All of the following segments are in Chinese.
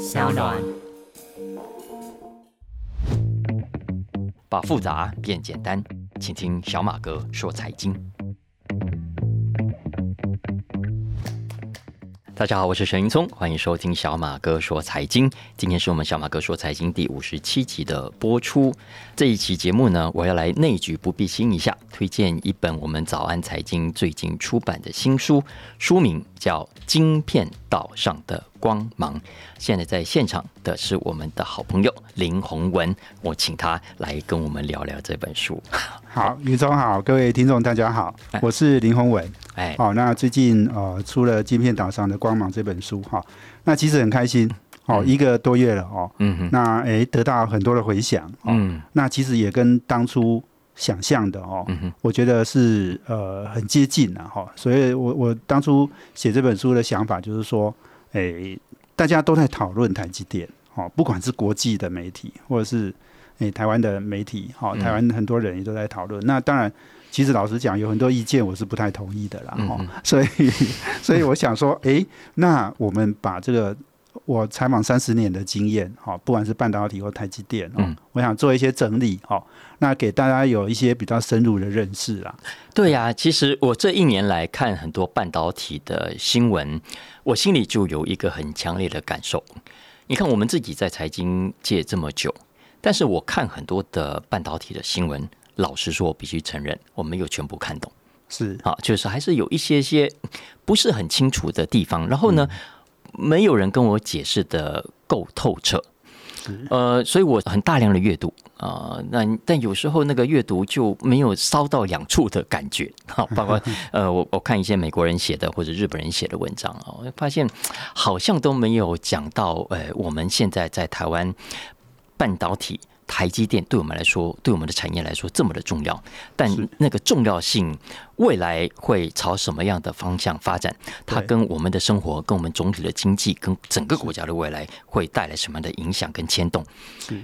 小暖。把复杂变简单，请听小马哥说财经。大家好，我是陈云聪，欢迎收听小马哥说财经。今天是我们小马哥说财经第五十七集的播出。这一期节目呢，我要来内举不避心一下，推荐一本我们早安财经最近出版的新书，书名叫《晶片岛上的光芒》。现在在现场的是我们的好朋友林宏文，我请他来跟我们聊聊这本书。好，于总好，各位听众大家好，我是林宏文。哎，好，那最近呃出了《晶片岛上的光芒》这本书哈，那其实很开心哦，一个多月了哦，嗯哼，那哎得到很多的回响，嗯，那其实也跟当初想象的哦，我觉得是呃很接近了哈，所以我我当初写这本书的想法就是说，哎，大家都在讨论台积电，哦，不管是国际的媒体或者是哎台湾的媒体，哈，台湾很多人也都在讨论，那当然。其实老实讲，有很多意见我是不太同意的啦，哈，所以 所以我想说，哎，那我们把这个我采访三十年的经验，哈，不管是半导体或台积电，嗯，我想做一些整理，哈，那给大家有一些比较深入的认识啦。对呀，其实我这一年来看很多半导体的新闻，我心里就有一个很强烈的感受。你看，我们自己在财经界这么久，但是我看很多的半导体的新闻。老实说，我必须承认，我没有全部看懂，是啊，就是还是有一些些不是很清楚的地方。然后呢，没有人跟我解释的够透彻，呃，所以我很大量的阅读啊，那但有时候那个阅读就没有烧到两处的感觉。好，包括 呃，我我看一些美国人写的或者日本人写的文章啊，我发现好像都没有讲到，呃，我们现在在台湾半导体。台积电对我们来说，对我们的产业来说这么的重要，但那个重要性未来会朝什么样的方向发展？它跟我们的生活、跟我们总体的经济、跟整个国家的未来会带来什么样的影响跟牵动？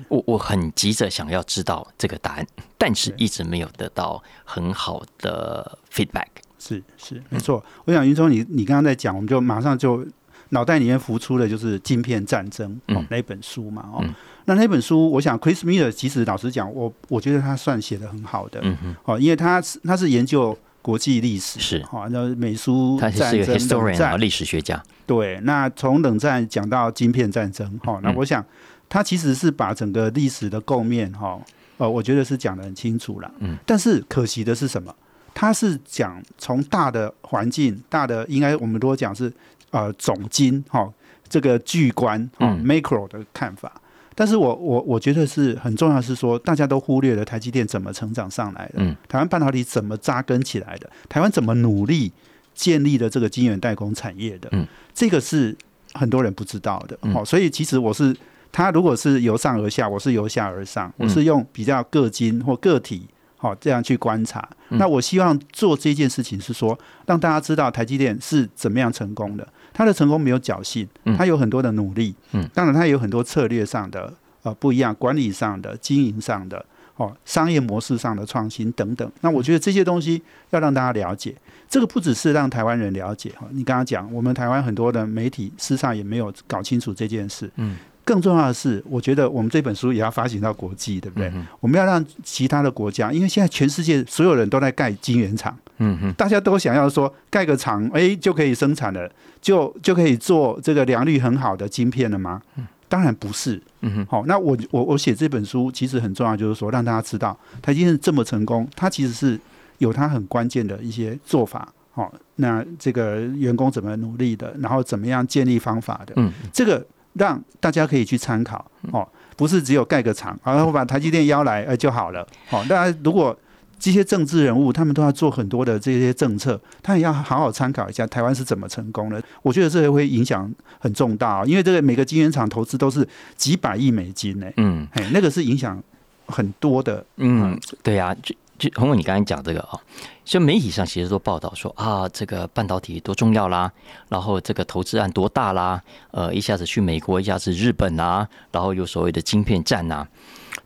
我我很急着想要知道这个答案，但是一直没有得到很好的 feedback。是是没错，我想云聪，你你刚刚在讲，我们就马上就脑袋里面浮出的就是《晶片战争》哦那本书嘛哦。那那本书，我想 Chris Miller 其实老实讲，我我觉得他算写的很好的，嗯哼，哦，因为他是他是研究国际历史，是。哈，那美苏他是一个 historian 历史学家，对，那从冷战讲到晶片战争，哈，那我想他其实是把整个历史的构面，哈，呃，我觉得是讲的很清楚了，嗯，但是可惜的是什么？他是讲从大的环境，大的应该我们如果讲是呃总经，哈，这个巨观，嗯，macro 的看法。但是我我我觉得是很重要，是说大家都忽略了台积电怎么成长上来的，嗯台湾半导体怎么扎根起来的，台湾怎么努力建立的这个晶圆代工产业的，嗯这个是很多人不知道的。好，所以其实我是他如果是由上而下，我是由下而上，我是用比较个金或个体好这样去观察。那我希望做这件事情是说，让大家知道台积电是怎么样成功的。他的成功没有侥幸，他有很多的努力，嗯，当然他有很多策略上的呃不一样，管理上的、经营上的、哦商业模式上的创新等等。那我觉得这些东西要让大家了解，这个不只是让台湾人了解哈。你刚刚讲，我们台湾很多的媒体事实上也没有搞清楚这件事，嗯。更重要的是，我觉得我们这本书也要发行到国际，对不对？我们要让其他的国家，因为现在全世界所有人都在盖晶圆厂，嗯哼，大家都想要说盖个厂，哎，就可以生产了，就就可以做这个良率很好的晶片了吗？当然不是，嗯哼。好，那我我我写这本书其实很重要，就是说让大家知道，台积电这么成功，它其实是有它很关键的一些做法。好，那这个员工怎么努力的，然后怎么样建立方法的，嗯，这个。让大家可以去参考哦，不是只有盖个厂，然后把台积电邀来呃就好了。哦，大家如果这些政治人物他们都要做很多的这些政策，他也要好好参考一下台湾是怎么成功的。我觉得这个会影响很重大，因为这个每个晶圆厂投资都是几百亿美金呢。嗯，哎，那个是影响很多的。嗯，对呀。就红伟，你刚才讲这个啊，所以媒体上其实都报道说啊，这个半导体多重要啦，然后这个投资案多大啦，呃，一下子去美国，一下子日本啊，然后有所谓的晶片战呐。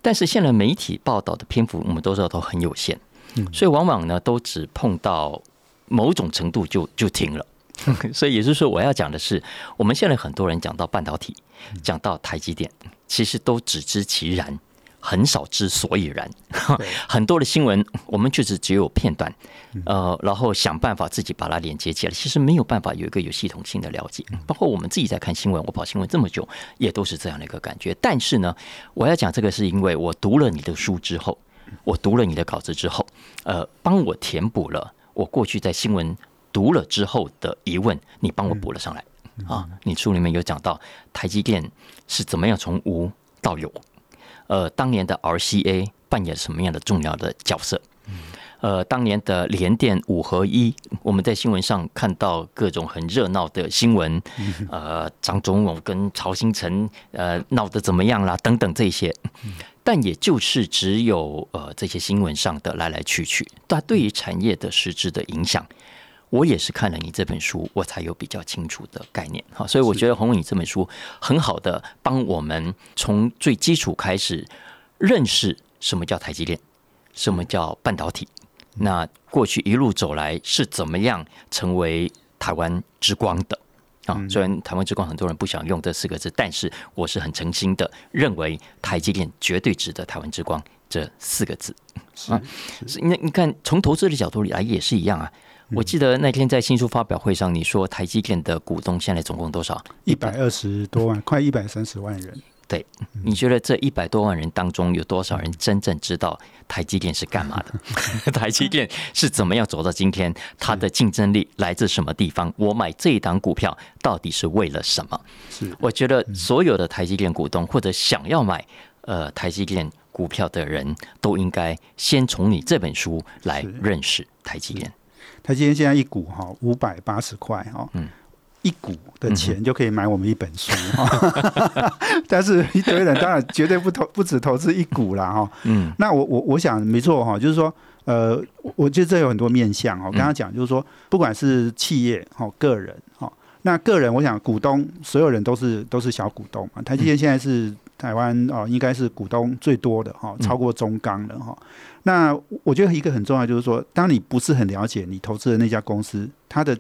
但是现在媒体报道的篇幅，我们都知道都很有限，所以往往呢都只碰到某种程度就就停了。所以也就是说，我要讲的是，我们现在很多人讲到半导体，讲到台积电，其实都只知其然。很少知所以然，很多的新闻我们就是只有片段，呃，然后想办法自己把它连接起来，其实没有办法有一个有系统性的了解。包括我们自己在看新闻，我跑新闻这么久，也都是这样的一个感觉。但是呢，我要讲这个是因为我读了你的书之后，我读了你的稿子之后，呃，帮我填补了我过去在新闻读了之后的疑问，你帮我补了上来啊。你书里面有讲到台积电是怎么样从无到有。呃，当年的 RCA 扮演什么样的重要的角色？呃，当年的联电五合一，我们在新闻上看到各种很热闹的新闻，呃，张忠谋跟曹新成呃闹得怎么样啦？等等这些，但也就是只有呃这些新闻上的来来去去，但对于产业的实质的影响。我也是看了你这本书，我才有比较清楚的概念哈，所以我觉得《红你这本书很好的帮我们从最基础开始认识什么叫台积电，什么叫半导体，那过去一路走来是怎么样成为台湾之光的啊？虽然台湾之光很多人不想用这四个字，但是我是很诚心的认为台积电绝对值得台湾之光这四个字啊。那你看从投资的角度里来也是一样啊。我记得那天在新书发表会上，你说台积电的股东现在总共多少？一百二十多万，快一百三十万人。对，你觉得这一百多万人当中，有多少人真正知道台积电是干嘛的？台积电是怎么样走到今天？它的竞争力来自什么地方？我买这一档股票到底是为了什么？是，我觉得所有的台积电股东或者想要买呃台积电股票的人都应该先从你这本书来认识台积电。台积电现在一股哈五百八十块哈，一股的钱就可以买我们一本书哈。但是一堆人当然绝对不投不止投资一股啦哈。嗯，那我我我想没错哈，就是说呃，我觉得这有很多面向哦。刚刚讲就是说，不管是企业哈、个人哈，那个人我想股东所有人都是都是小股东嘛。台积电现在是台湾哦，应该是股东最多的哈，超过中钢了哈。那我觉得一个很重要，就是说，当你不是很了解你投资的那家公司，它的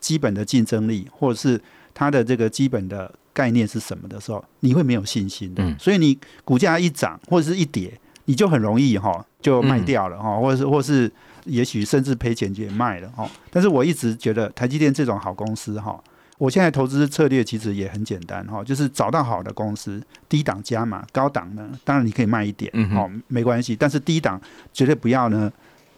基本的竞争力，或者是它的这个基本的概念是什么的时候，你会没有信心的。所以你股价一涨或者是一跌，你就很容易哈就卖掉了哈，或者是或是也许甚至赔钱也卖了哈。但是我一直觉得台积电这种好公司哈。我现在投资策略其实也很简单哈，就是找到好的公司，低档加码，高档呢，当然你可以卖一点，哦，没关系，但是低档绝对不要呢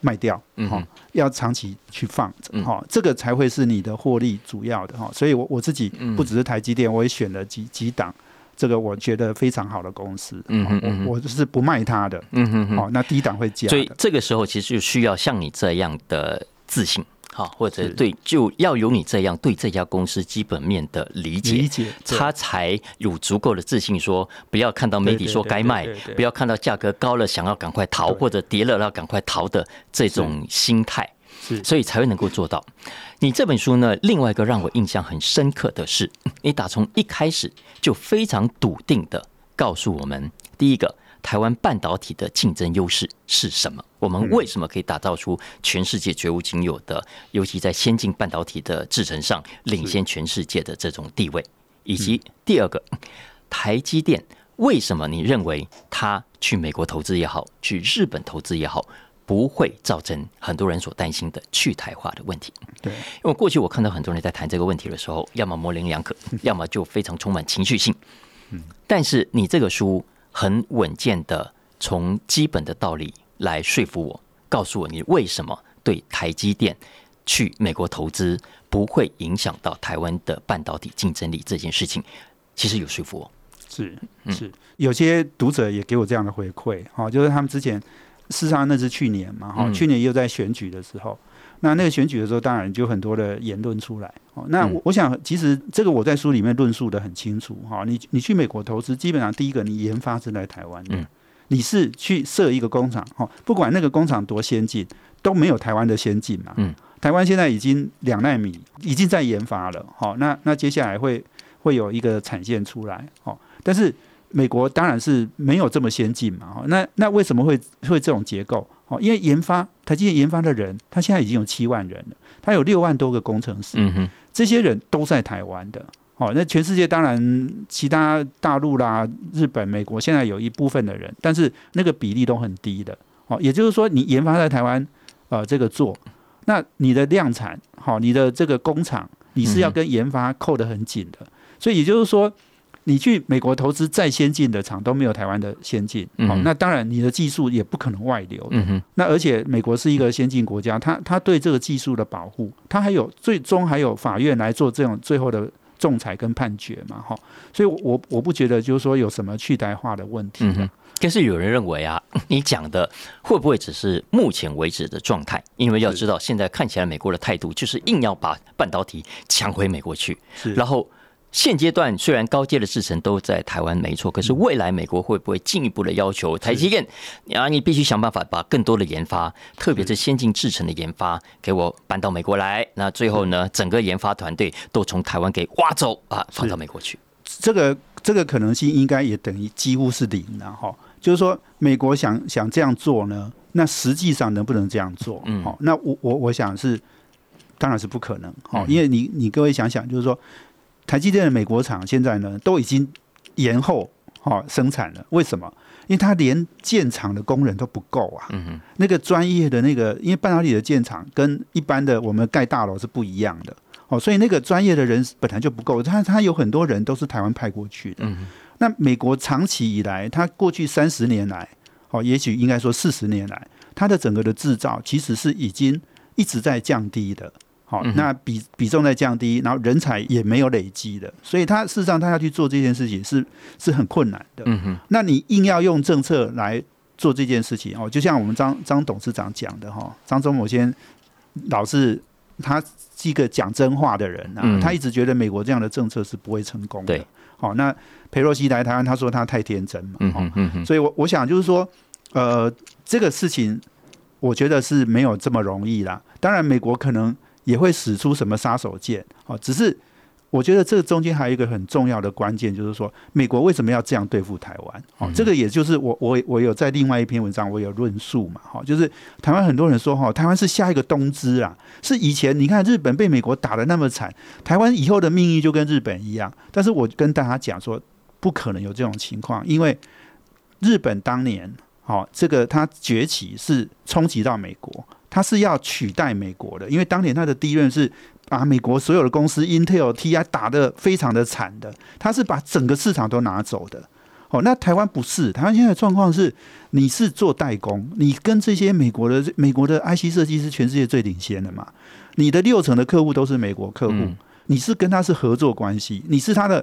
卖掉，哈，要长期去放着，哈，这个才会是你的获利主要的哈。所以，我我自己不只是台积电，我也选了几几档，这个我觉得非常好的公司，嗯嗯我我是不卖它的，嗯嗯好，那低档会加，所以这个时候其实就需要像你这样的自信。好，或者对，就要有你这样对这家公司基本面的理解，理解，他才有足够的自信，说不要看到媒体说该卖，不要看到价格高了想要赶快逃，或者跌了要赶快逃的这种心态，是，所以才会能够做到。你这本书呢，另外一个让我印象很深刻的是，你打从一开始就非常笃定的告诉我们，第一个。台湾半导体的竞争优势是什么？我们为什么可以打造出全世界绝无仅有的，尤其在先进半导体的制程上领先全世界的这种地位？以及第二个，台积电为什么你认为它去美国投资也好，去日本投资也好，不会造成很多人所担心的去台化的问题？对，因为过去我看到很多人在谈这个问题的时候，要么模棱两可，要么就非常充满情绪性。嗯，但是你这个书。很稳健的，从基本的道理来说服我，告诉我你为什么对台积电去美国投资不会影响到台湾的半导体竞争力这件事情，其实有说服我。是是，有些读者也给我这样的回馈，哈，就是他们之前事实上那是去年嘛，哈，去年也有在选举的时候。那那个选举的时候，当然就很多的言论出来。哦，那我我想，其实这个我在书里面论述的很清楚。哈，你你去美国投资，基本上第一个你研发是在台湾的，你是去设一个工厂。哈，不管那个工厂多先进，都没有台湾的先进嘛。嗯，台湾现在已经两纳米，已经在研发了。好，那那接下来会会有一个产线出来。好，但是美国当然是没有这么先进嘛。哈，那那为什么会会这种结构？哦，因为研发台积电研发的人，他现在已经有七万人了，他有六万多个工程师。这些人都在台湾的。哦，那全世界当然其他大陆啦、日本、美国现在有一部分的人，但是那个比例都很低的。哦，也就是说，你研发在台湾，呃，这个做，那你的量产，好，你的这个工厂，你是要跟研发扣得很紧的。所以也就是说。你去美国投资再先进的厂都没有台湾的先进，好，那当然你的技术也不可能外流。嗯那而且美国是一个先进国家，它它对这个技术的保护，它还有最终还有法院来做这种最后的仲裁跟判决嘛，哈。所以，我我不觉得就是说有什么去代化的问题。嗯但是有人认为啊，你讲的会不会只是目前为止的状态？因为要知道，现在看起来美国的态度就是硬要把半导体抢回美国去，然后。现阶段虽然高阶的制程都在台湾没错，可是未来美国会不会进一步的要求台积电啊？你必须想办法把更多的研发，特别是先进制程的研发，给我搬到美国来。那最后呢，整个研发团队都从台湾给挖走啊，放到美国去。这个这个可能性应该也等于几乎是零了哈。就是说，美国想想这样做呢，那实际上能不能这样做？嗯，好，那我我我想是，当然是不可能。好，因为你你各位想想，就是说。台积电的美国厂现在呢都已经延后哈生产了，为什么？因为它连建厂的工人都不够啊。嗯哼。那个专业的那个，因为半导体的建厂跟一般的我们盖大楼是不一样的哦，所以那个专业的人本来就不够。他他有很多人都是台湾派过去的。嗯那美国长期以来，它过去三十年来，哦，也许应该说四十年来，它的整个的制造其实是已经一直在降低的。好，那比比重在降低，然后人才也没有累积的，所以他事实上他要去做这件事情是是很困难的。嗯哼，那你硬要用政策来做这件事情哦，就像我们张张董事长讲的哈，张忠谋先老是他是一个讲真话的人啊，他一直觉得美国这样的政策是不会成功的。好，那佩洛西来台湾，他说他太天真嘛。嗯嗯所以我我想就是说，呃，这个事情我觉得是没有这么容易啦。当然，美国可能。也会使出什么杀手锏？哦，只是我觉得这个中间还有一个很重要的关键，就是说美国为什么要这样对付台湾？哦，这个也就是我我我有在另外一篇文章我有论述嘛，哈，就是台湾很多人说哈，台湾是下一个东芝啊，是以前你看日本被美国打的那么惨，台湾以后的命运就跟日本一样。但是我跟大家讲说，不可能有这种情况，因为日本当年好这个它崛起是冲击到美国。它是要取代美国的，因为当年它的第一任是把美国所有的公司 Intel、TI 打得非常的惨的，它是把整个市场都拿走的。哦，那台湾不是，台湾现在的状况是，你是做代工，你跟这些美国的美国的 IC 设计是全世界最领先的嘛？你的六成的客户都是美国客户，你是跟他是合作关系，你是他的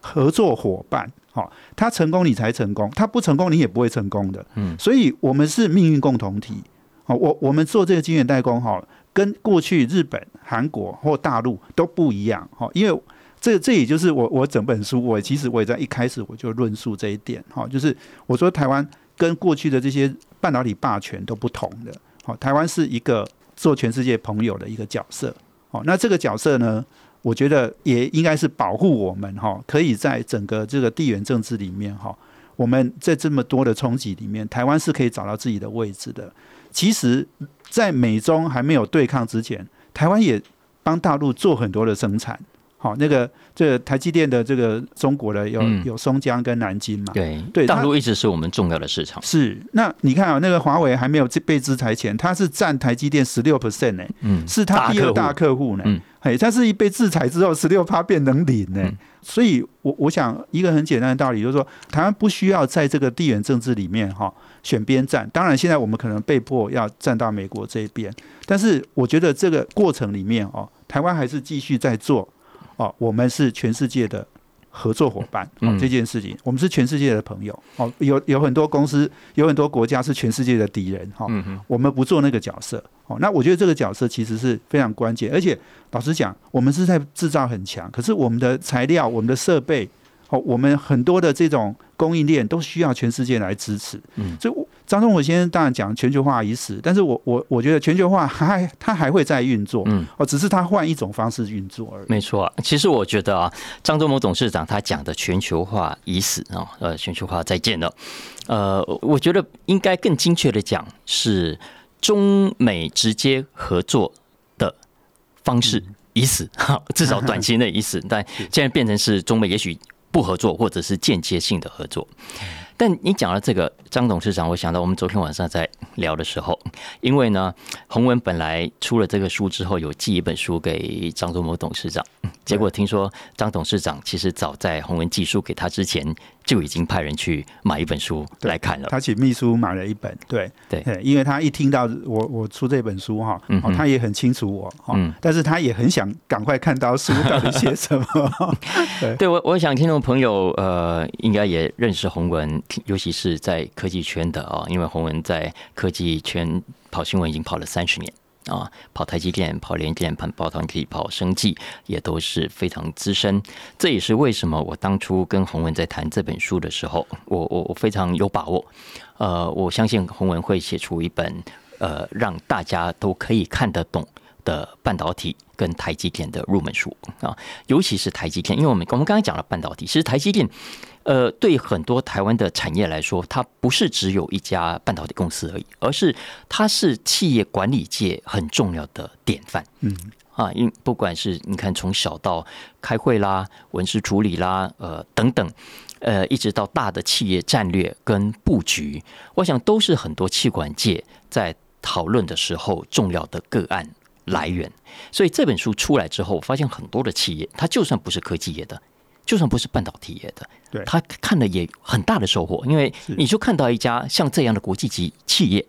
合作伙伴。好，他成功你才成功，他不成功你也不会成功的。嗯，所以我们是命运共同体。好，我我们做这个晶圆代工哈，跟过去日本、韩国或大陆都不一样哈，因为这这也就是我我整本书我其实我也在一开始我就论述这一点哈，就是我说台湾跟过去的这些半导体霸权都不同的，好，台湾是一个做全世界朋友的一个角色，好，那这个角色呢，我觉得也应该是保护我们哈，可以在整个这个地缘政治里面哈，我们在这么多的冲击里面，台湾是可以找到自己的位置的。其实，在美中还没有对抗之前，台湾也帮大陆做很多的生产。好，那个这个台积电的这个中国的有有松江跟南京嘛？对对，大陆一直是我们重要的市场。是，那你看啊，那个华为还没有被制裁前，它是占台积电十六 percent 呢，嗯，是它第二大客户呢。嗯，哎，但是一被制裁之后，十六趴变能零呢。所以，我我想一个很简单的道理，就是说，台湾不需要在这个地缘政治里面哈。选边站，当然现在我们可能被迫要站到美国这一边，但是我觉得这个过程里面哦，台湾还是继续在做哦，我们是全世界的合作伙伴哦，这件事情，我们是全世界的朋友哦，有有很多公司，有很多国家是全世界的敌人哈，我们不做那个角色哦，那我觉得这个角色其实是非常关键，而且老实讲，我们是在制造很强，可是我们的材料、我们的设备。哦，我们很多的这种供应链都需要全世界来支持，嗯，所以张忠武先生当然讲全球化已死，但是我我我觉得全球化还它还会在运作，嗯，哦，只是它换一种方式运作而已。没错，其实我觉得啊，张忠谋董事长他讲的全球化已死啊，呃，全球化再见了，呃，我觉得应该更精确的讲是中美直接合作的方式已死，至少短期内已死。但现在变成是中美也许不合作，或者是间接性的合作。但你讲了这个张董事长，我想到我们昨天晚上在聊的时候，因为呢，洪文本来出了这个书之后，有寄一本书给张忠谋董事长，结果听说张董事长其实早在洪文寄书给他之前。就已经派人去买一本书来看了。他请秘书买了一本，对对，因为他一听到我我出这本书哈，他也很清楚我哈，但是他也很想赶快看到书到底写什么。对我，我想听众朋友呃，应该也认识洪文，尤其是在科技圈的啊，因为洪文在科技圈跑新闻已经跑了三十年。啊，跑台积电、跑联电、跑包团体、跑生技，也都是非常资深。这也是为什么我当初跟洪文在谈这本书的时候，我我我非常有把握。呃，我相信洪文会写出一本呃让大家都可以看得懂的半导体跟台积电的入门书啊，尤其是台积电，因为我们我们刚才讲了半导体，其实台积电。呃，对很多台湾的产业来说，它不是只有一家半导体公司而已，而是它是企业管理界很重要的典范。嗯，啊，因不管是你看从小到开会啦、文书处理啦、呃等等，呃，一直到大的企业战略跟布局，我想都是很多气管界在讨论的时候重要的个案来源。所以这本书出来之后，我发现很多的企业，它就算不是科技业的。就算不是半导体业的，对，他看了也很大的收获，因为你就看到一家像这样的国际级企业，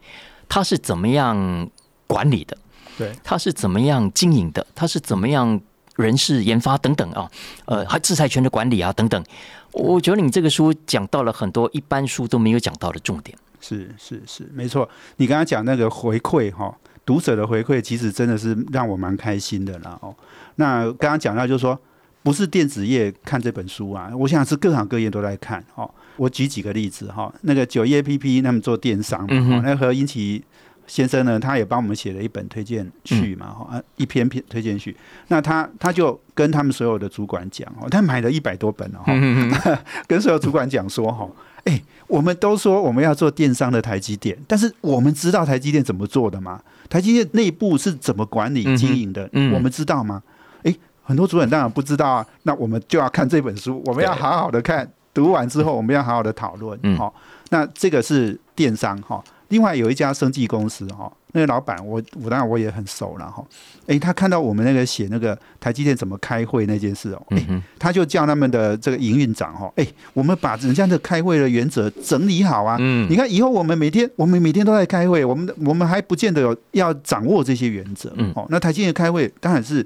它是怎么样管理的，对，它是怎么样经营的，它是怎么样人事研发等等啊，呃，还制裁权的管理啊等等。我觉得你这个书讲到了很多一般书都没有讲到的重点。是是是，没错。你刚刚讲那个回馈哈，读者的回馈其实真的是让我蛮开心的啦。哦。那刚刚讲到就是说。不是电子业看这本书啊，我想是各行各业都在看哦。我举几个例子哈，那个九业 A P P 他们做电商嘛，那何英奇先生呢，他也帮我们写了一本推荐序嘛，哈，一篇篇推荐序。那他他就跟他们所有的主管讲哦，他买了一百多本哦，跟所有主管讲说哈，哎，我们都说我们要做电商的台积电，但是我们知道台积电怎么做的吗？台积电内部是怎么管理经营的？我们知道吗？很多主管当然不知道啊，那我们就要看这本书，我们要好好的看，读完之后我们要好好的讨论。好，那这个是电商哈。另外有一家生技公司哈，那个老板我我当然我也很熟了哈。哎，他看到我们那个写那个台积电怎么开会那件事哦，哎，他就叫他们的这个营运长哈，哎，我们把人家的开会的原则整理好啊。嗯，你看以后我们每天我们每天都在开会，我们我们还不见得有要掌握这些原则。嗯，哦，那台积电开会当然是。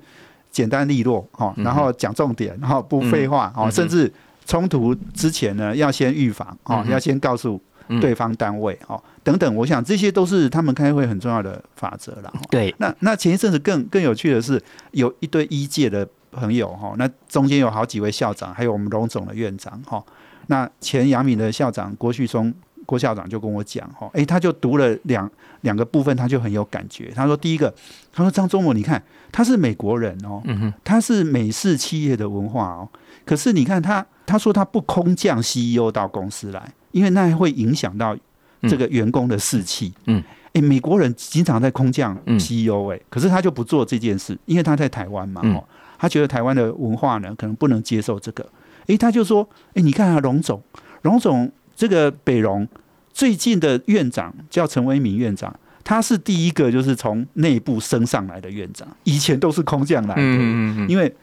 简单利落哈，然后讲重点，然后不废话哦，甚至冲突之前呢，要先预防哦，要先告诉对方单位哦，等等，我想这些都是他们开会很重要的法则了。对，那那前一阵子更更有趣的是，有一堆一届的朋友哈，那中间有好几位校长，还有我们龙总的院长哈，那前杨敏的校长郭旭松。郭校长就跟我讲哈，哎，他就读了两两个部分，他就很有感觉。他说第一个，他说张忠谋，你看他是美国人哦，他是美式企业的文化哦，可是你看他，他说他不空降 CEO 到公司来，因为那会影响到这个员工的士气。嗯，哎，美国人经常在空降 CEO，哎，可是他就不做这件事，因为他在台湾嘛，哦，他觉得台湾的文化呢，可能不能接受这个。哎，他就说，哎，你看啊，龙总，龙总。这个北荣最近的院长叫陈维明院长，他是第一个就是从内部升上来的院长，以前都是空降来的。嗯嗯嗯因为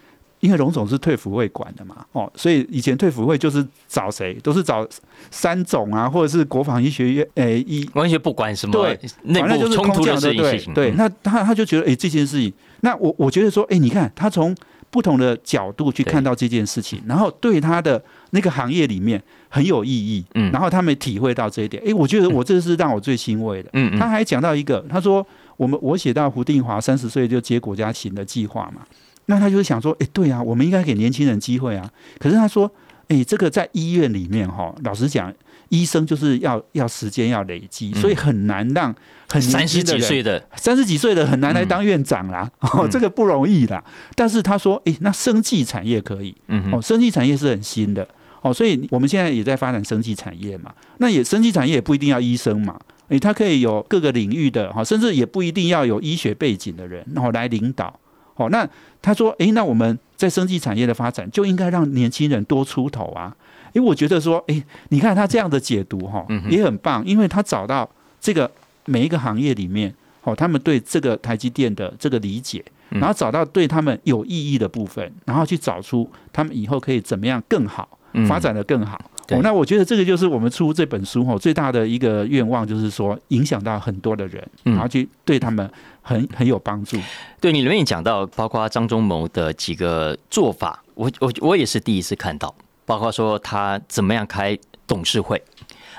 因为荣总是退辅会管的嘛，哦，所以以前退辅会就是找谁都是找三总啊，或者是国防医学院，诶，医完全不管什么对内部冲突的事情。对，那他他就觉得，哎，这件事情，那我我觉得说，哎，你看他从不同的角度去看到这件事情，然后对他的那个行业里面。很有意义，嗯，然后他们体会到这一点，哎，我觉得我这是让我最欣慰的，嗯，他还讲到一个，他说我们我写到胡定华三十岁就接国家行的计划嘛，那他就是想说，哎，对啊，我们应该给年轻人机会啊，可是他说，哎，这个在医院里面哈，老实讲，医生就是要要时间要累积，所以很难让很三十几岁的三十几岁的很难来当院长啦，哦，这个不容易啦。但是他说，哎，那生技产业可以，嗯，哦，生技产业是很新的。哦，所以我们现在也在发展生技产业嘛，那也生技产业也不一定要医生嘛，诶，他可以有各个领域的哈，甚至也不一定要有医学背景的人，然后来领导，哦，那他说，诶，那我们在生技产业的发展就应该让年轻人多出头啊。因为我觉得说，诶，你看他这样的解读哈，也很棒，因为他找到这个每一个行业里面，哦，他们对这个台积电的这个理解，然后找到对他们有意义的部分，然后去找出他们以后可以怎么样更好发展的更好。哦，那我觉得这个就是我们出这本书哈最大的一个愿望，就是说影响到很多的人，然后去对他们很很有帮助。对你里面讲到，包括张忠谋的几个做法，我我我也是第一次看到，包括说他怎么样开董事会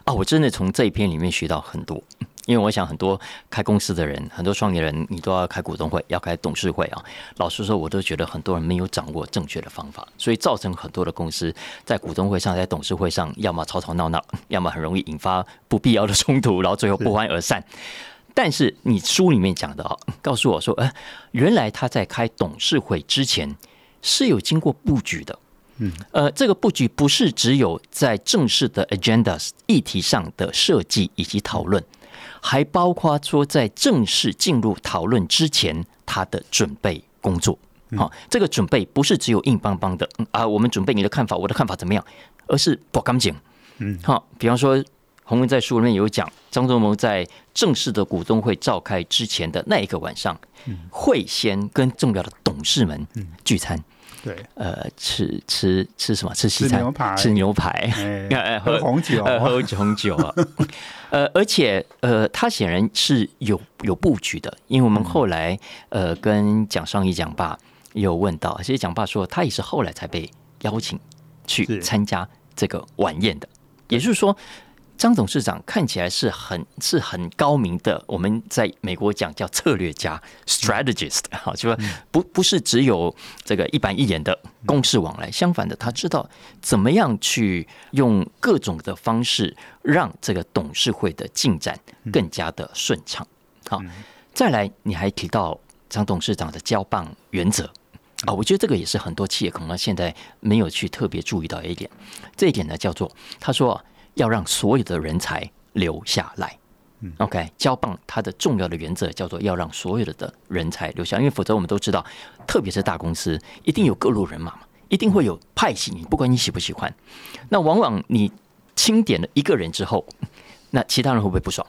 啊，我真的从这一篇里面学到很多。因为我想，很多开公司的人，很多创业人，你都要开股东会，要开董事会啊。老实说，我都觉得很多人没有掌握正确的方法，所以造成很多的公司在股东会上、在董事会上，要么吵吵闹闹，要么很容易引发不必要的冲突，然后最后不欢而散。但是你书里面讲的啊，告诉我说，哎，原来他在开董事会之前是有经过布局的。嗯，呃，这个布局不是只有在正式的 agendas 议题上的设计以及讨论。还包括说，在正式进入讨论之前，他的准备工作。好，这个准备不是只有硬邦邦的啊，我们准备你的看法，我的看法怎么样？而是不干净。嗯，好，比方说，洪文在书里面有讲，张忠谋在正式的股东会召开之前的那一个晚上，会先跟重要的董事们聚餐。对，呃，吃吃吃什么？吃西餐，吃牛排，喝红酒，喝红酒啊。呃，而且呃，他显然是有有布局的，因为我们后来呃跟蒋尚义讲爸有问到，其实蒋爸说他也是后来才被邀请去参加这个晚宴的，也就是说。张董事长看起来是很是很高明的，我们在美国讲叫策略家 （strategist） 哈，就说不不是只有这个一板一眼的公事往来，相反的，他知道怎么样去用各种的方式让这个董事会的进展更加的顺畅。好，再来，你还提到张董事长的交棒原则啊，我觉得这个也是很多企业可能现在没有去特别注意到一点，这一点呢叫做他说。要让所有的人才留下来。OK，交棒它的重要的原则叫做要让所有的的人才留下，因为否则我们都知道，特别是大公司一定有各路人马嘛，一定会有派系，你不管你喜不喜欢。那往往你清点了一个人之后，那其他人会不会不爽？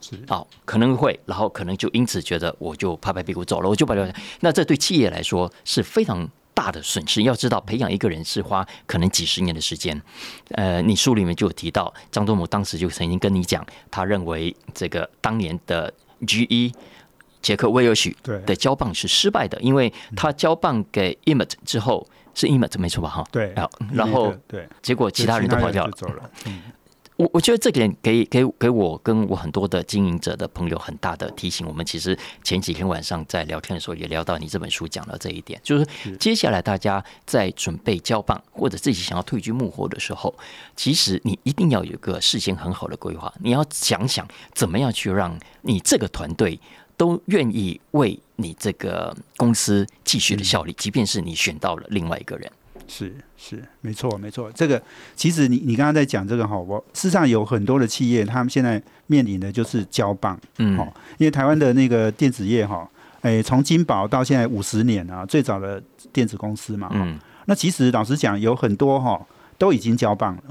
是，好，可能会，然后可能就因此觉得我就拍拍屁股走了，我就把留下。那这对企业来说是非常。大的损失，要知道培养一个人是花可能几十年的时间。呃，你书里面就有提到，张忠谋当时就曾经跟你讲，他认为这个当年的 GE 杰克威尔许的交棒是失败的，因为他交棒给 Emmet 之后是 Emmet 没错吧？哈，对，然后对，结果其他人都跑掉了，走了。嗯。我我觉得这点给给给我跟我很多的经营者的朋友很大的提醒。我们其实前几天晚上在聊天的时候也聊到你这本书讲了这一点，就是接下来大家在准备交棒或者自己想要退居幕后的时候，其实你一定要有一个事先很好的规划。你要想想怎么样去让你这个团队都愿意为你这个公司继续的效力，即便是你选到了另外一个人。是是，没错没错。这个其实你你刚刚在讲这个哈，我事实上有很多的企业，他们现在面临的就是交棒，嗯，哈，因为台湾的那个电子业哈，哎，从金宝到现在五十年啊，最早的电子公司嘛，嗯，那其实老实讲，有很多哈都已经交棒了。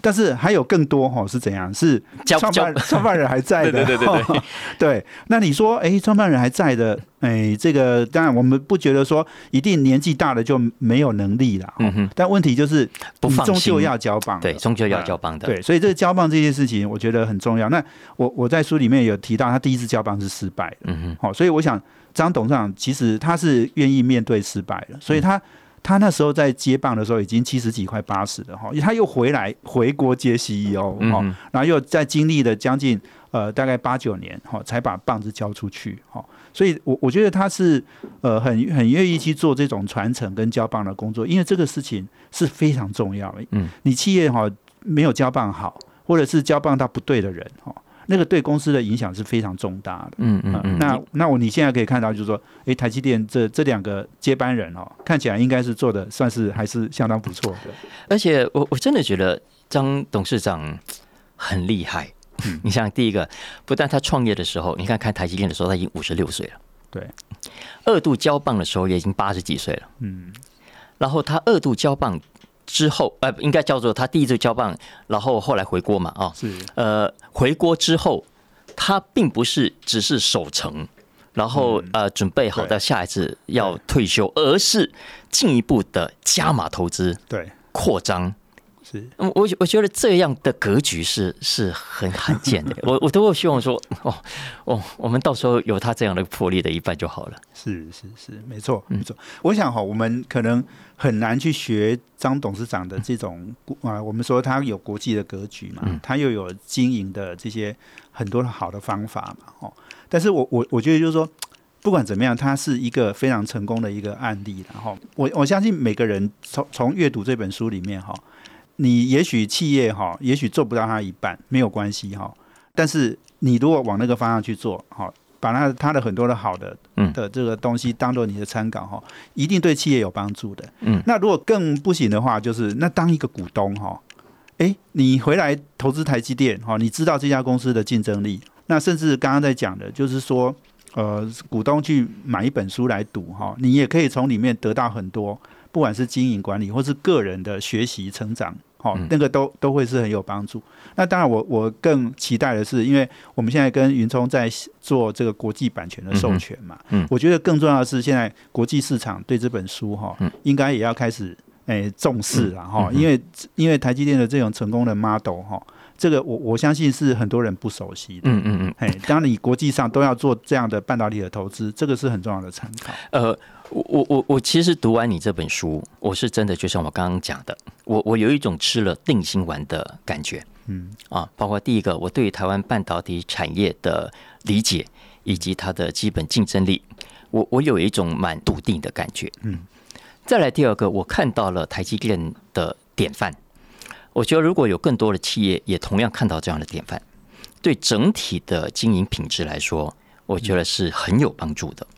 但是还有更多哈，是怎样？是创办创办人还在的，对对对对对。那你说，哎，创办人还在的，哎，这个当然我们不觉得说一定年纪大了就没有能力了，嗯哼。但问题就是，你终究要交棒，对，终究要交棒的，对。所以这个交棒这件事情，我觉得很重要。那我我在书里面有提到，他第一次交棒是失败的，嗯哼。好，所以我想张董事长其实他是愿意面对失败的，所以他。他那时候在接棒的时候已经七十几块八十了哈，他又回来回国接 CEO 哈，然后又在经历了将近呃大概八九年哈，才把棒子交出去哈，所以我我觉得他是呃很很愿意去做这种传承跟交棒的工作，因为这个事情是非常重要的。嗯，你企业哈没有交棒好，或者是交棒到不对的人哈。那个对公司的影响是非常重大的。嗯嗯嗯。那那我你现在可以看到，就是说，哎，台积电这这两个接班人哦，看起来应该是做的算是还是相当不错的。而且我我真的觉得张董事长很厉害。你像第一个，不但他创业的时候，你看看台积电的时候，他已经五十六岁了。对，二度交棒的时候也已经八十几岁了。嗯，然后他二度交棒之后，呃，应该叫做他第一次交棒，然后后来回国嘛，啊，是，呃，回国之后，他并不是只是守城，然后呃准备好在下一次要退休，而是进一步的加码投资，对，扩张。是，我我觉得这样的格局是是很罕见的。我我都会希望说，哦哦，我们到时候有他这样的魄力的一半就好了。是是是，没错没错。我想哈，我们可能很难去学张董事长的这种啊，我们说他有国际的格局嘛，他又有经营的这些很多好的方法嘛，哦。但是我我我觉得就是说，不管怎么样，他是一个非常成功的一个案例。然后我我相信每个人从从阅读这本书里面哈。你也许企业哈，也许做不到它一半，没有关系哈。但是你如果往那个方向去做，哈，把它它的很多的好的的这个东西当做你的参考哈，一定对企业有帮助的。嗯，那如果更不行的话，就是那当一个股东哈，哎，你回来投资台积电哈，你知道这家公司的竞争力，那甚至刚刚在讲的，就是说，呃，股东去买一本书来读哈，你也可以从里面得到很多。不管是经营管理，或是个人的学习成长，好，那个都都会是很有帮助。那当然，我我更期待的是，因为我们现在跟云聪在做这个国际版权的授权嘛，嗯，我觉得更重要的是，现在国际市场对这本书哈，应该也要开始诶重视了哈，因为因为台积电的这种成功的 model 哈，这个我我相信是很多人不熟悉的，嗯嗯嗯，哎，当你国际上都要做这样的半导体的投资，这个是很重要的参考，呃。我我我我其实读完你这本书，我是真的就像我刚刚讲的，我我有一种吃了定心丸的感觉，嗯啊，包括第一个，我对台湾半导体产业的理解以及它的基本竞争力，我我有一种蛮笃定的感觉，嗯，再来第二个，我看到了台积电的典范，我觉得如果有更多的企业也同样看到这样的典范，对整体的经营品质来说，我觉得是很有帮助的。嗯，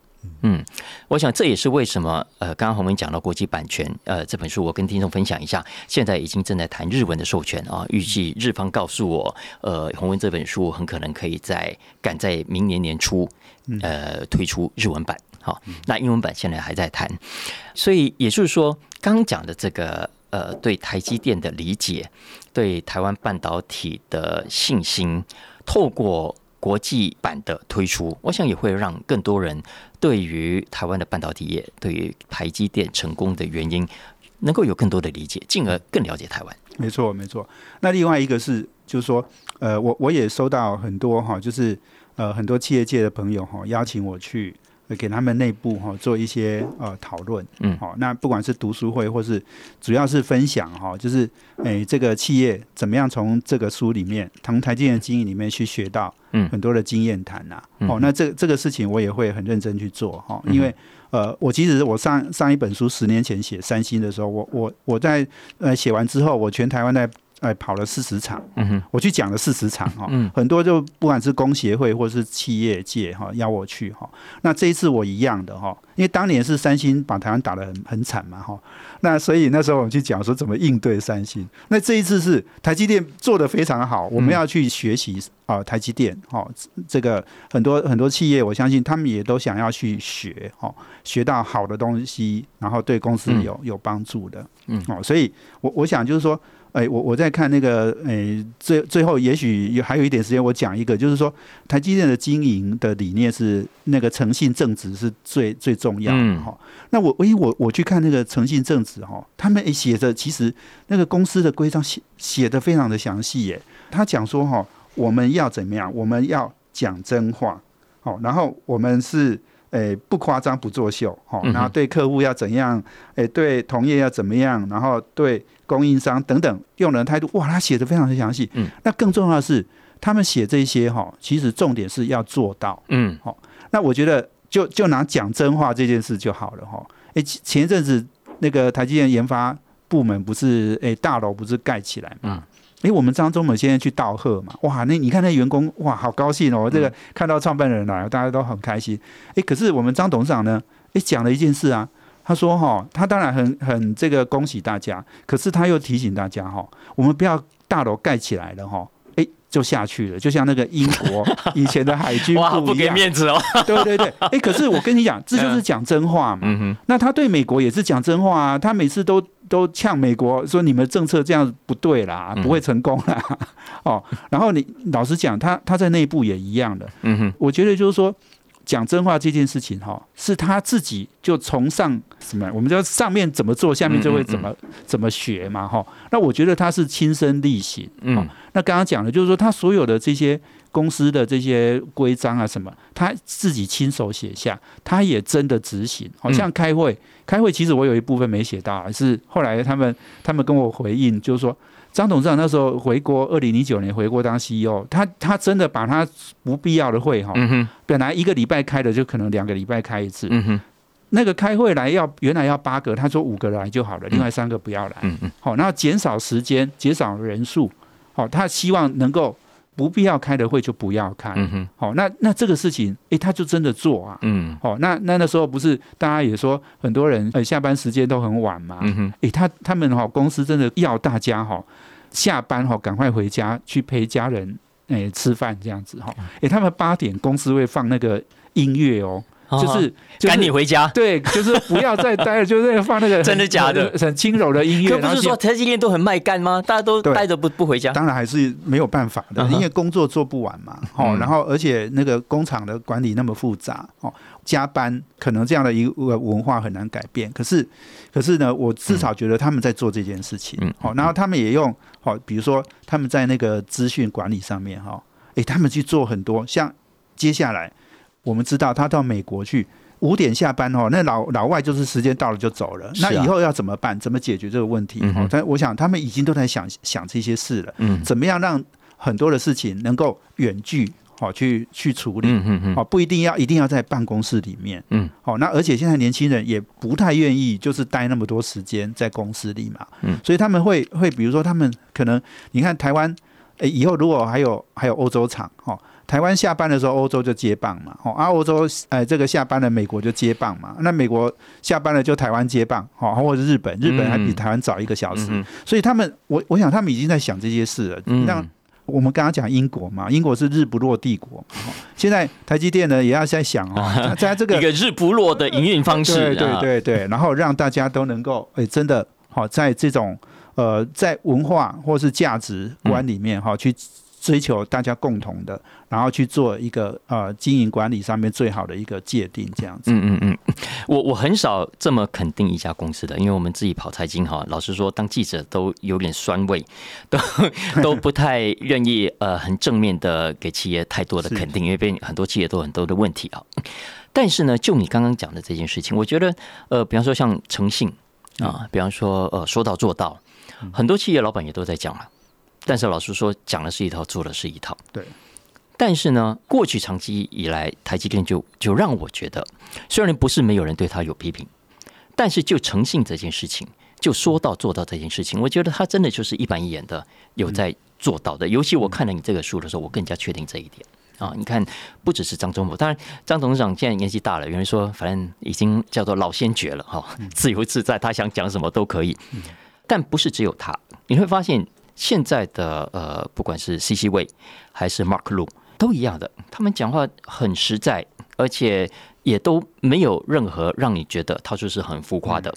我想这也是为什么呃，刚刚洪文讲到国际版权，呃，这本书我跟听众分享一下，现在已经正在谈日文的授权啊，预计日方告诉我，呃，洪文这本书很可能可以在赶在明年年初呃推出日文版，好，那英文版现在还在谈，所以也就是说，刚讲的这个呃，对台积电的理解，对台湾半导体的信心，透过。国际版的推出，我想也会让更多人对于台湾的半导体业，对于台积电成功的原因，能够有更多的理解，进而更了解台湾。没错，没错。那另外一个是，就是说，呃，我我也收到很多哈，就是呃，很多企业界的朋友哈，邀请我去。给他们内部哈做一些呃讨论，嗯，好，那不管是读书会或是主要是分享哈，就是诶这个企业怎么样从这个书里面，从台积电的经营里面去学到嗯。很多的经验谈呐，哦，那这这个事情我也会很认真去做哈，因为呃我其实我上上一本书十年前写三星的时候，我我我在呃写完之后，我全台湾在。哎，跑了四十场，我去讲了四十场哈，很多就不管是工协会或是企业界哈，邀我去哈。那这一次我一样的哈，因为当年是三星把台湾打得很很惨嘛哈，那所以那时候我们去讲说怎么应对三星。那这一次是台积电做得非常好，我们要去学习啊，台积电哈，这个很多很多企业，我相信他们也都想要去学哈，学到好的东西，然后对公司有有帮助的，嗯哦，所以我我想就是说。哎，我我在看那个，哎，最最后也许还有一点时间，我讲一个，就是说台积电的经营的理念是那个诚信正直是最最重要的哈。那我，因为我我去看那个诚信正直哈，他们写着其实那个公司的规章写写的非常的详细耶。他讲说哈，我们要怎么样？我们要讲真话，好，然后我们是。诶，不夸张，不作秀，哈，然后对客户要怎样？诶，对同业要怎么样？然后对供应商等等，用人态度，哇，他写的非常的详细。嗯，那更重要的是，他们写这些哈，其实重点是要做到。嗯，好，那我觉得就就拿讲真话这件事就好了哈。诶，前一阵子那个台积电研发部门不是诶大楼不是盖起来嘛？哎，我们张忠谋先生去道贺嘛？哇，那你看那员工哇，好高兴哦！这个看到创办人来，大家都很开心。哎，可是我们张董事长呢？哎，讲了一件事啊，他说哈，他当然很很这个恭喜大家，可是他又提醒大家哈，我们不要大楼盖起来了哈，哎就下去了，就像那个英国 以前的海军哇，不给部一样。面子哦。对对对，哎，可是我跟你讲，这就是讲真话嘛。嗯哼，那他对美国也是讲真话啊，他每次都都呛美国说你们政策这样不对啦，嗯 不会成功啦。哦，然后你老实讲，他他在内部也一样的。嗯哼，我觉得就是说。讲真话这件事情哈，是他自己就从上什么，我们叫上面怎么做，下面就会怎么、怎么学嘛哈。那我觉得他是亲身力行。嗯，那刚刚讲的就是说，他所有的这些公司的这些规章啊什么，他自己亲手写下，他也真的执行。好像开会，开会其实我有一部分没写到，是后来他们他们跟我回应，就是说。张董事长那时候回国，二零零九年回国当 CEO，他他真的把他不必要的会哈，本来一个礼拜开的，就可能两个礼拜开一次。那个开会来要原来要八个，他说五个来就好了，另外三个不要来。嗯嗯，好，那减少时间，减少人数。好，他希望能够不必要开的会就不要开。嗯哼，好，那那这个事情，诶，他就真的做啊。嗯好，那那那时候不是大家也说很多人呃下班时间都很晚嘛。嗯哼，诶，他他们哈公司真的要大家哈下班哈赶快回家去陪家人诶吃饭这样子哈。诶，他们八点公司会放那个音乐哦。就是就赶你回家。对，就是不要再待了，就是放那个真的假的很轻柔的音乐。可不是说台积电都很卖干吗？大家都待着不不回家。当然还是没有办法的，因为工作做不完嘛。哦，嗯然后而且那个工厂的管理那么复杂，哦，加班可能这样的一个文化很难改变。可是，可是呢，我至少觉得他们在做这件事情。嗯好，然后他们也用好，比如说他们在那个资讯管理上面哈，诶，他们去做很多。像接下来我们知道他到美国去。五点下班哦，那老老外就是时间到了就走了。啊那以后要怎么办？怎么解决这个问题？嗯哼哦，但我想他们已经都在想想这些事了。嗯怎么样让很多的事情能够远距好去去处理？嗯嗯嗯哦，不一定要一定要在办公室里面。嗯，好，那而且现在年轻人也不太愿意就是待那么多时间在公司里嘛。嗯，所以他们会会比如说他们可能你看台湾，诶，以后如果还有还有欧洲厂哦。台湾下班的时候，欧洲就接棒嘛，哦，啊，欧洲，呃，这个下班了，美国就接棒嘛，那美国下班了就台湾接棒，哦，或者日本，日本还比台湾早一个小时，嗯所以他们，我我想他们已经在想这些事了。嗯让我们刚刚讲英国嘛，英国是日不落帝国，哦现在台积电呢也要在想哦，在这个 一个日不落的营运方式。对对对，然后让大家都能够，哎，真的好、在这种呃，在文化或是价值观里面哈、去追求大家共同的，然后去做一个呃经营管理上面最好的一个界定，这样子。嗯嗯嗯，我我很少这么肯定一家公司的，因为我们自己跑财经哈，老实说，当记者都有点酸味，都 都不太愿意呃很正面的给企业太多的肯定，因为被很多企业都有很多的问题啊。但是呢，就你刚刚讲的这件事情，我觉得呃，比方说像诚信啊，比方说呃说到做到，很多企业老板也都在讲了。但是老实说，讲的是一套，做的是一套。对。但是呢，过去长期以来，台积电就就让我觉得，虽然不是没有人对他有批评，但是就诚信这件事情，就说到做到这件事情，我觉得他真的就是一板一眼的有在做到的。尤其我看了你这个书的时候，我更加确定这一点。啊，你看，不只是张忠谋，当然张董事长现在年纪大了，有人说反正已经叫做老先觉了哈，自由自在，他想讲什么都可以。但不是只有他，你会发现现在的呃，不管是 C C 位还是 Mark Lu 都一样的，他们讲话很实在，而且也都没有任何让你觉得他就是很浮夸的。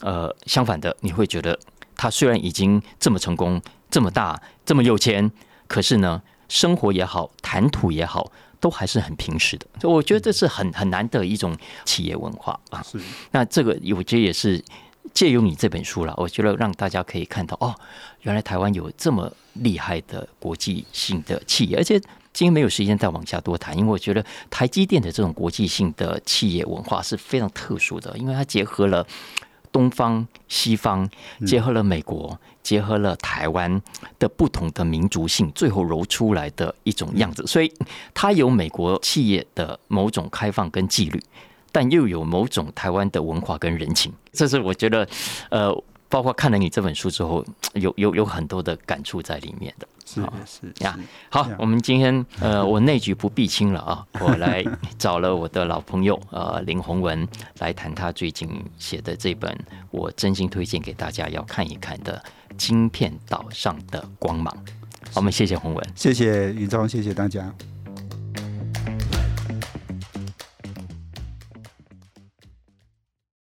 呃，相反的，你会觉得他虽然已经这么成功、这么大、这么有钱，可是呢，生活也好，谈吐也好，都还是很平实的。所以我觉得这是很很难的一种企业文化啊。是，那这个我觉得也是借由你这本书了，我觉得让大家可以看到哦，原来台湾有这么厉害的国际性的企业，而且今天没有时间再往下多谈，因为我觉得台积电的这种国际性的企业文化是非常特殊的，因为它结合了。东方、西方结合了美国，结合了台湾的不同的民族性，最后揉出来的一种样子。所以它有美国企业的某种开放跟纪律，但又有某种台湾的文化跟人情。这是我觉得，呃，包括看了你这本书之后，有有有很多的感触在里面的。是好是呀是，好我们今天呃，我内局不避亲了啊，我来找了我的老朋友 呃林宏文来谈他最近写的这本我真心推荐给大家要看一看的《晶片岛上的光芒》。我们谢谢洪文，谢谢云聪，谢谢大家。